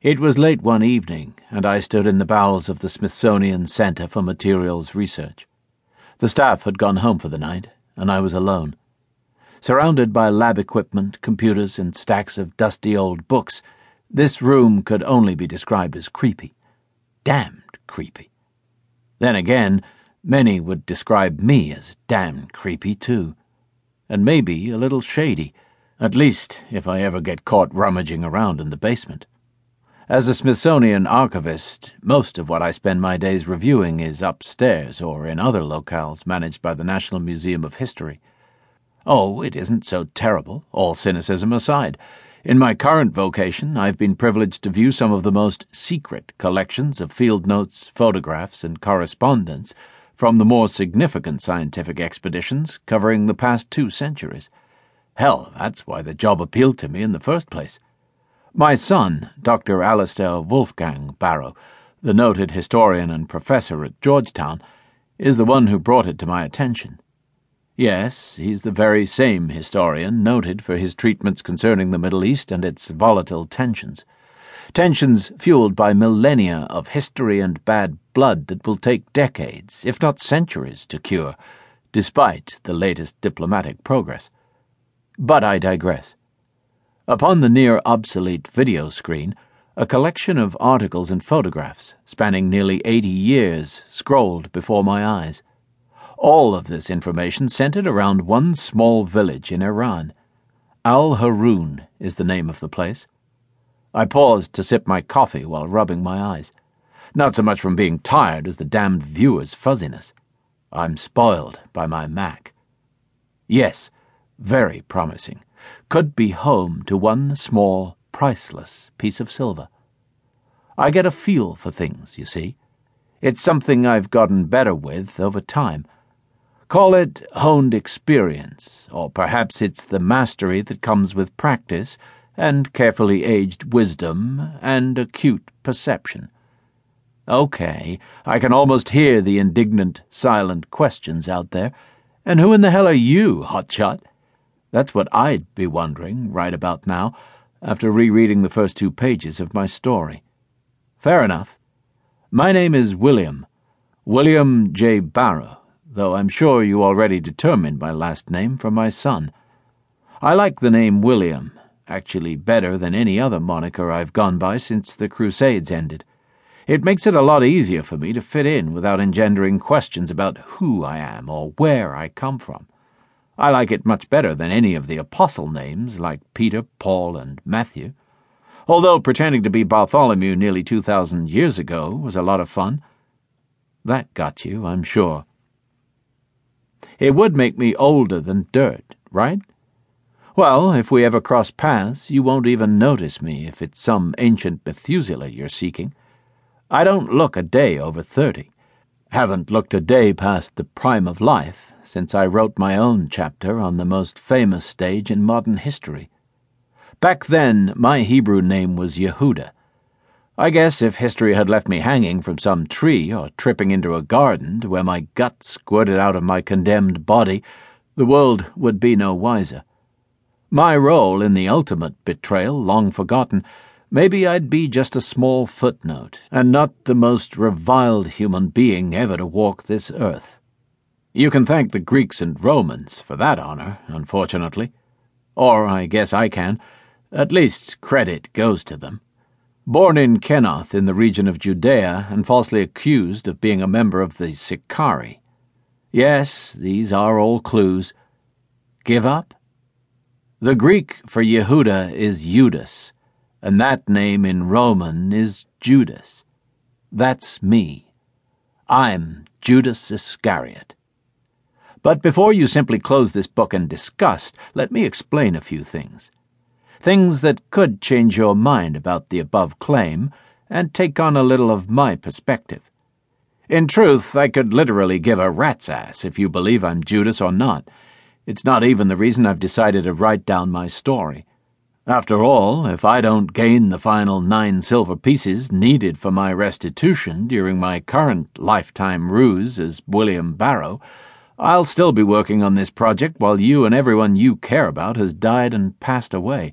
It was late one evening, and I stood in the bowels of the Smithsonian Center for Materials Research. The staff had gone home for the night, and I was alone. Surrounded by lab equipment, computers, and stacks of dusty old books, this room could only be described as creepy. Damned creepy. Then again, many would describe me as damned creepy, too. And maybe a little shady, at least if I ever get caught rummaging around in the basement. As a Smithsonian archivist, most of what I spend my days reviewing is upstairs or in other locales managed by the National Museum of History. Oh, it isn't so terrible, all cynicism aside. In my current vocation, I've been privileged to view some of the most secret collections of field notes, photographs, and correspondence from the more significant scientific expeditions covering the past two centuries. Hell, that's why the job appealed to me in the first place. My son, Dr. Alistair Wolfgang Barrow, the noted historian and professor at Georgetown, is the one who brought it to my attention. Yes, he's the very same historian noted for his treatments concerning the Middle East and its volatile tensions. Tensions fueled by millennia of history and bad blood that will take decades, if not centuries, to cure, despite the latest diplomatic progress. But I digress. Upon the near obsolete video screen, a collection of articles and photographs spanning nearly 80 years scrolled before my eyes. All of this information centered around one small village in Iran. Al Haroun is the name of the place. I paused to sip my coffee while rubbing my eyes. Not so much from being tired as the damned viewer's fuzziness. I'm spoiled by my Mac. Yes, very promising could be home to one small, priceless piece of silver. I get a feel for things, you see. It's something I've gotten better with over time. Call it honed experience, or perhaps it's the mastery that comes with practice and carefully aged wisdom and acute perception. Okay, I can almost hear the indignant, silent questions out there. And who in the hell are you, hotshot? That's what I'd be wondering right about now, after rereading the first two pages of my story. Fair enough. My name is William, William J. Barrow, though I'm sure you already determined my last name from my son. I like the name William, actually better than any other moniker I've gone by since the Crusades ended. It makes it a lot easier for me to fit in without engendering questions about who I am or where I come from. I like it much better than any of the apostle names like Peter, Paul, and Matthew. Although pretending to be Bartholomew nearly 2,000 years ago was a lot of fun. That got you, I'm sure. It would make me older than dirt, right? Well, if we ever cross paths, you won't even notice me if it's some ancient Methuselah you're seeking. I don't look a day over thirty. Haven't looked a day past the prime of life, since I wrote my own chapter on the most famous stage in modern history. Back then, my Hebrew name was Yehuda. I guess if history had left me hanging from some tree or tripping into a garden to where my guts squirted out of my condemned body, the world would be no wiser. My role in the ultimate betrayal, long forgotten, maybe I'd be just a small footnote, and not the most reviled human being ever to walk this earth. You can thank the Greeks and Romans for that honor, unfortunately. Or I guess I can. At least credit goes to them. Born in Kerioth in the region of Judea and falsely accused of being a member of the Sicarii. Yes, these are all clues. Give up? The Greek for Yehuda is Judas, and that name in Roman is Judas. That's me. I'm Judas Iscariot. But before you simply close this book in disgust, let me explain a few things. Things that could change your mind about the above claim and take on a little of my perspective. In truth, I could literally give a rat's ass if you believe I'm Judas or not. It's not even the reason I've decided to write down my story. After all, if I don't gain the final nine silver pieces needed for my restitution during my current lifetime ruse as William Barrow, I'll still be working on this project while you and everyone you care about has died and passed away.